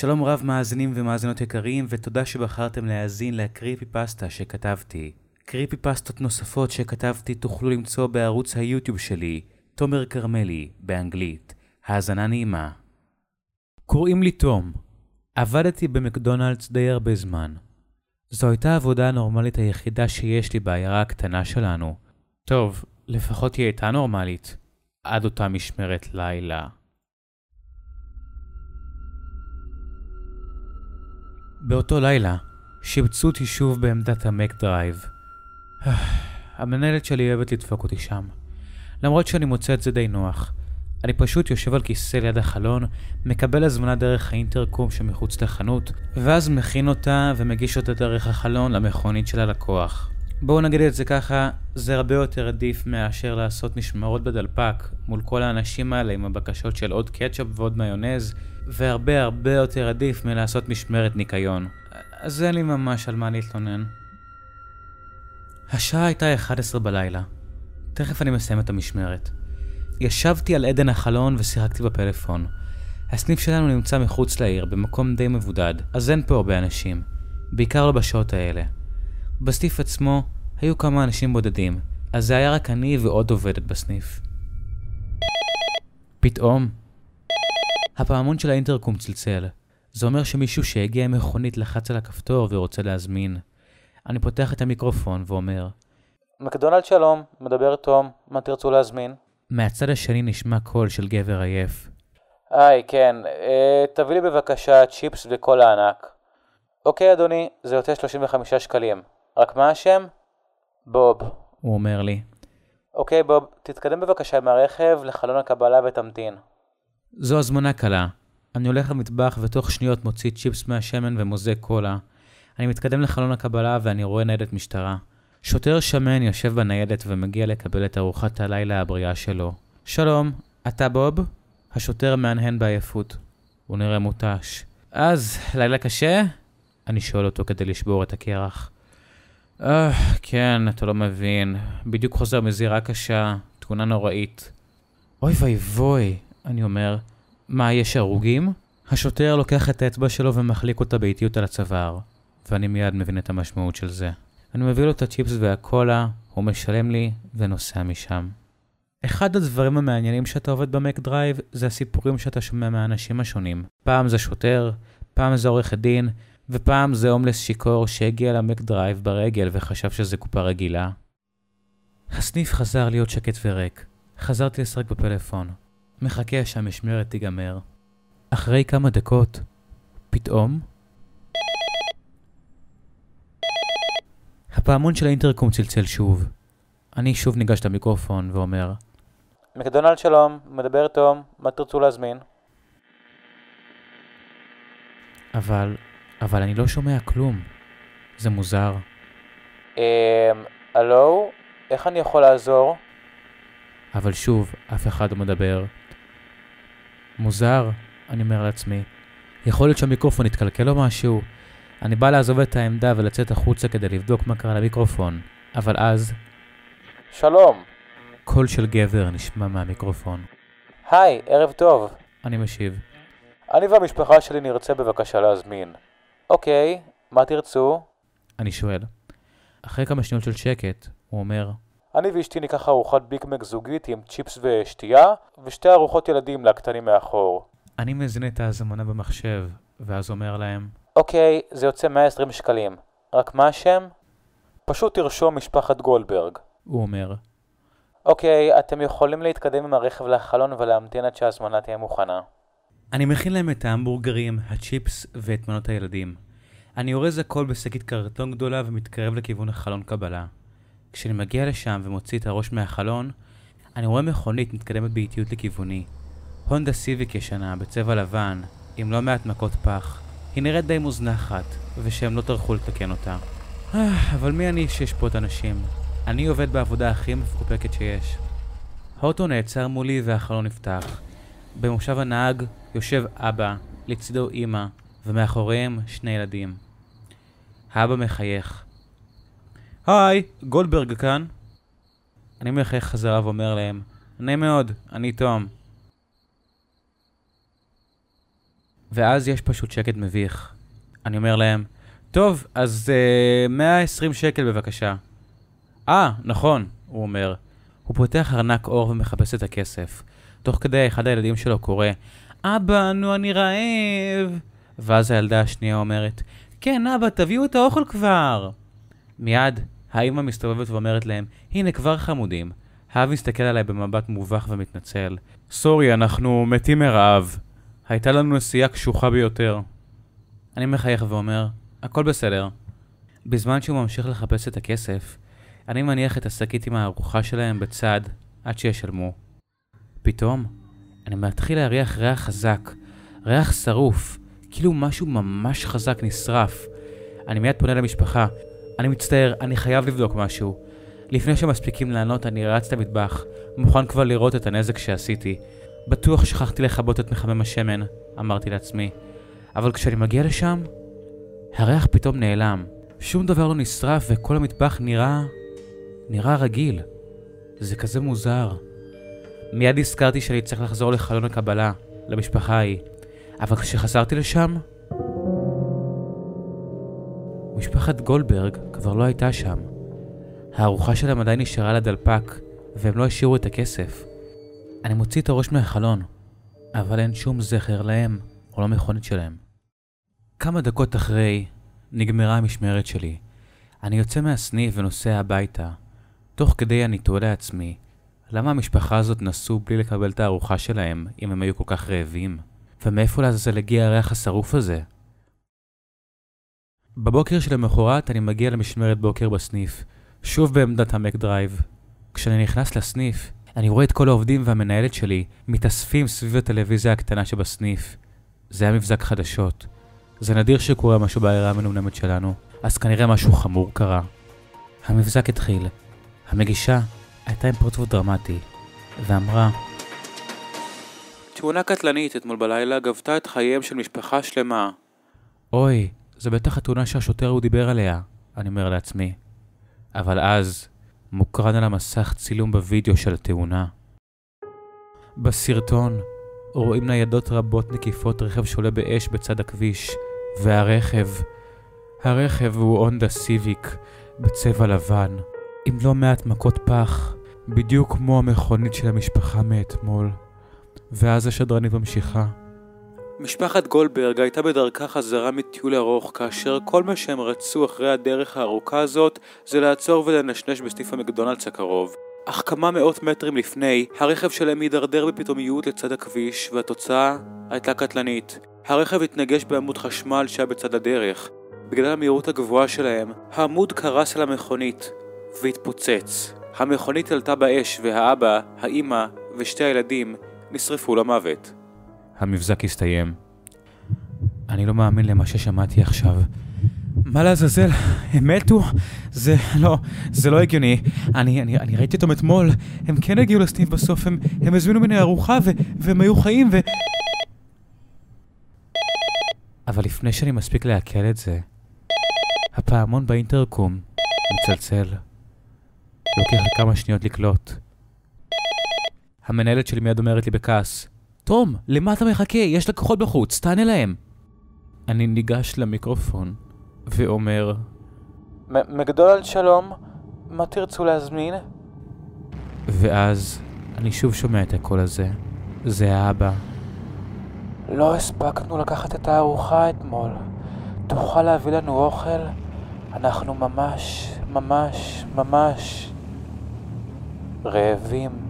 שלום רב מאזינים ומאזינות יקרים, ותודה שבחרתם להאזין לקריפי פסטה שכתבתי. קריפי פסטות נוספות שכתבתי תוכלו למצוא בערוץ היוטיוב שלי, תומר כרמלי, באנגלית. האזנה נעימה. קוראים לי תום. עבדתי במקדונלדס די הרבה זמן. זו הייתה העבודה הנורמלית היחידה שיש לי בעיירה הקטנה שלנו. טוב, לפחות היא הייתה נורמלית. עד אותה משמרת לילה. באותו לילה, שיבצו אותי שוב בעמדת המק דרייב. המנהלת שלי אוהבת לדפוק אותי שם. למרות שאני מוצא את זה די נוח. אני פשוט יושב על כיסא ליד החלון, מקבל הזמנה דרך האינטרקום שמחוץ לחנות, ואז מכין אותה ומגיש אותה דרך החלון למכונית של הלקוח. בואו נגיד את זה ככה, זה הרבה יותר עדיף מאשר לעשות משמרות בדלפק מול כל האנשים האלה עם הבקשות של עוד קטשופ ועוד מיונז, והרבה הרבה יותר עדיף מלעשות משמרת ניקיון. אז אין לי ממש על מה להתלונן. השעה הייתה 11 בלילה. תכף אני מסיים את המשמרת. ישבתי על עדן החלון ושיחקתי בפלאפון. הסניף שלנו נמצא מחוץ לעיר, במקום די מבודד, אז אין פה הרבה אנשים. בעיקר לא בשעות האלה. בסניף עצמו היו כמה אנשים בודדים, אז זה היה רק אני ועוד עובדת בסניף. פתאום, הפעמון של האינטרקום צלצל. זה אומר שמישהו שהגיע עם מכונית לחץ על הכפתור ורוצה להזמין. אני פותח את המיקרופון ואומר, מקדונלד שלום, מדבר תום, מה תרצו להזמין? מהצד השני נשמע קול של גבר עייף. היי, כן, אה, תביא לי בבקשה צ'יפס וקול הענק. אוקיי אדוני, זה יוצא 35 שקלים. רק מה השם? בוב. הוא אומר לי. אוקיי בוב, תתקדם בבקשה עם הרכב לחלון הקבלה ותמתין. זו הזמנה קלה. אני הולך למטבח ותוך שניות מוציא צ'יפס מהשמן ומוזג קולה. אני מתקדם לחלון הקבלה ואני רואה ניידת משטרה. שוטר שמן יושב בניידת ומגיע לקבל את ארוחת הלילה הבריאה שלו. שלום, אתה בוב? השוטר מהנהן בעייפות. הוא נראה מותש. אז, לילה קשה? אני שואל אותו כדי לשבור את הקרח. אה, כן, אתה לא מבין. בדיוק חוזר מזירה קשה, תאונה נוראית. אוי ואבוי, אני אומר. מה, יש הרוגים? השוטר לוקח את האצבע שלו ומחליק אותה באיטיות על הצוואר, ואני מיד מבין את המשמעות של זה. אני מביא לו את הצ'יפס והקולה, הוא משלם לי ונוסע משם. אחד הדברים המעניינים שאתה עובד במק דרייב זה הסיפורים שאתה שומע מהאנשים השונים. פעם זה שוטר, פעם זה עורכת דין, ופעם זה הומלס שיכור שהגיע למק דרייב ברגל וחשב שזה קופה רגילה. הסניף חזר להיות שקט וריק. חזרתי לשחק בפלאפון. מחכה שהמשמרת תיגמר. אחרי כמה דקות, פתאום... הפעמון של האינטרקום צלצל שוב. אני שוב ניגש למיקרופון ואומר, מקדונלד שלום, מדבר תום, מה תרצו להזמין? אבל, אבל אני לא שומע כלום. זה מוזר. אמ... הלו? איך אני יכול לעזור? אבל שוב, אף אחד לא מדבר. מוזר, אני אומר לעצמי. יכול להיות שהמיקרופון התקלקל או משהו. אני בא לעזוב את העמדה ולצאת החוצה כדי לבדוק מה קרה למיקרופון. אבל אז, שלום. קול של גבר נשמע מהמיקרופון. היי, ערב טוב. אני משיב. אני והמשפחה שלי נרצה בבקשה להזמין. אוקיי, מה תרצו? אני שואל. אחרי כמה שניות של שקט, הוא אומר, אני ואשתי ניקח ארוחת ביגמק זוגית עם צ'יפס ושתייה, ושתי ארוחות ילדים לקטנים מאחור. אני מזין את ההזמנה במחשב, ואז אומר להם, אוקיי, זה יוצא 120 שקלים. רק מה השם? פשוט תרשום משפחת גולדברג. הוא אומר, אוקיי, אתם יכולים להתקדם עם הרכב לחלון ולהמתין עד שההזמנה תהיה מוכנה. אני מכין להם את ההמבורגרים, הצ'יפס ואת מנות הילדים. אני אורז הכל בשקית קרטון גדולה ומתקרב לכיוון החלון קבלה. כשאני מגיע לשם ומוציא את הראש מהחלון, אני רואה מכונית מתקדמת באיטיות לכיווני. הונדה סיביק ישנה, בצבע לבן, עם לא מעט מכות פח. היא נראית די מוזנחת, ושהם לא טרחו לתקן אותה. אה, אבל מי אני שישפוט אנשים? אני עובד בעבודה הכי מפוקפקת שיש. האוטו נעצר מולי והחלון נפתח. במושב הנהג יושב אבא, לצידו אמא, ומאחוריהם שני ילדים. האבא מחייך. היי, גולדברג כאן. אני מחייך חזרה ואומר להם, נעים מאוד, אני תום. ואז יש פשוט שקט מביך. אני אומר להם, טוב, אז uh, 120 שקל בבקשה. אה, נכון, הוא אומר. הוא פותח ארנק אור ומחפש את הכסף. תוך כדי אחד הילדים שלו קורא, אבא, נו אני רעב. ואז הילדה השנייה אומרת, כן, אבא, תביאו את האוכל כבר. מיד, האמא מסתובבת ואומרת להם, הנה כבר חמודים. האב מסתכל עליי במבט מובך ומתנצל. סורי, אנחנו מתים מרעב. הייתה לנו נסיעה קשוחה ביותר. אני מחייך ואומר, הכל בסדר. בזמן שהוא ממשיך לחפש את הכסף, אני מניח את השקית עם הארוחה שלהם בצד עד שישלמו. פתאום, אני מתחיל להריח ריח חזק, ריח שרוף, כאילו משהו ממש חזק נשרף. אני מיד פונה למשפחה, אני מצטער, אני חייב לבדוק משהו. לפני שמספיקים לענות, אני רץ למטבח, מוכן כבר לראות את הנזק שעשיתי. בטוח שכחתי לכבות את מחמם השמן, אמרתי לעצמי. אבל כשאני מגיע לשם, הריח פתאום נעלם. שום דבר לא נשרף וכל המטבח נראה... נראה רגיל. זה כזה מוזר. מיד הזכרתי שאני צריך לחזור לחלון הקבלה, למשפחה ההיא. אבל כשחזרתי לשם... משפחת גולדברג כבר לא הייתה שם. הארוחה שלהם עדיין נשארה לדלפק, והם לא השאירו את הכסף. אני מוציא את הראש מהחלון, אבל אין שום זכר להם או למכונית שלהם. כמה דקות אחרי, נגמרה המשמרת שלי. אני יוצא מהסניף ונוסע הביתה. תוך כדי אני תוהה לעצמי, למה המשפחה הזאת נסעו בלי לקבל את הארוחה שלהם, אם הם היו כל כך רעבים? ומאיפה לעזאזל הגיע הריח השרוף הזה? בבוקר שלמחרת אני מגיע למשמרת בוקר בסניף, שוב בעמדת המק דרייב. כשאני נכנס לסניף, אני רואה את כל העובדים והמנהלת שלי מתאספים סביב הטלוויזיה הקטנה שבסניף. זה היה מבזק חדשות. זה נדיר שקורה משהו בעירה המנומנמת שלנו, אז כנראה משהו חמור קרה. המבזק התחיל. המגישה הייתה עם פרצוף דרמטי, ואמרה תאונה קטלנית אתמול בלילה גבתה את חייהם של משפחה שלמה. אוי, זה בטח התאונה שהשוטר הוא דיבר עליה, אני אומר לעצמי. אבל אז מוקרן על המסך צילום בווידאו של התאונה. בסרטון רואים ניידות רבות נקיפות רכב שעולה באש בצד הכביש, והרכב, הרכב הוא הונדה סיביק בצבע לבן, עם לא מעט מכות פח, בדיוק כמו המכונית של המשפחה מאתמול. ואז השדרנית ממשיכה. משפחת גולדברג הייתה בדרכה חזרה מטיול ארוך כאשר כל מה שהם רצו אחרי הדרך הארוכה הזאת זה לעצור ולנשנש בסניף המקדונלדס הקרוב. אך כמה מאות מטרים לפני, הרכב שלהם הידרדר בפתאומיות לצד הכביש והתוצאה הייתה קטלנית. הרכב התנגש בעמוד חשמל שהיה בצד הדרך. בגלל המהירות הגבוהה שלהם, העמוד קרס על המכונית והתפוצץ. המכונית עלתה באש והאבא, האימא ושתי הילדים נשרפו למוות. המבזק הסתיים. אני לא מאמין למה ששמעתי עכשיו. מה לעזאזל? הם מתו? זה לא, זה לא הגיוני. אני, אני, אני ראיתי אותם אתמול, הם כן הגיעו לסניף בסוף, הם, הם הזמינו ממני ארוחה ו, והם היו חיים ו... אבל לפני שאני מספיק לעכל את זה, הפעמון באינטרקום מצלצל. לוקח לי כמה שניות לקלוט. המנהלת שלי מיד אומרת לי בכעס, תום, למה אתה מחכה? יש לקוחות בחוץ, תענה להם. אני ניגש למיקרופון ואומר, מקדונלד שלום, מה תרצו להזמין? ואז אני שוב שומע את הקול הזה. זה האבא. לא הספקנו לקחת את הארוחה אתמול. תוכל להביא לנו אוכל? אנחנו ממש, ממש, ממש רעבים.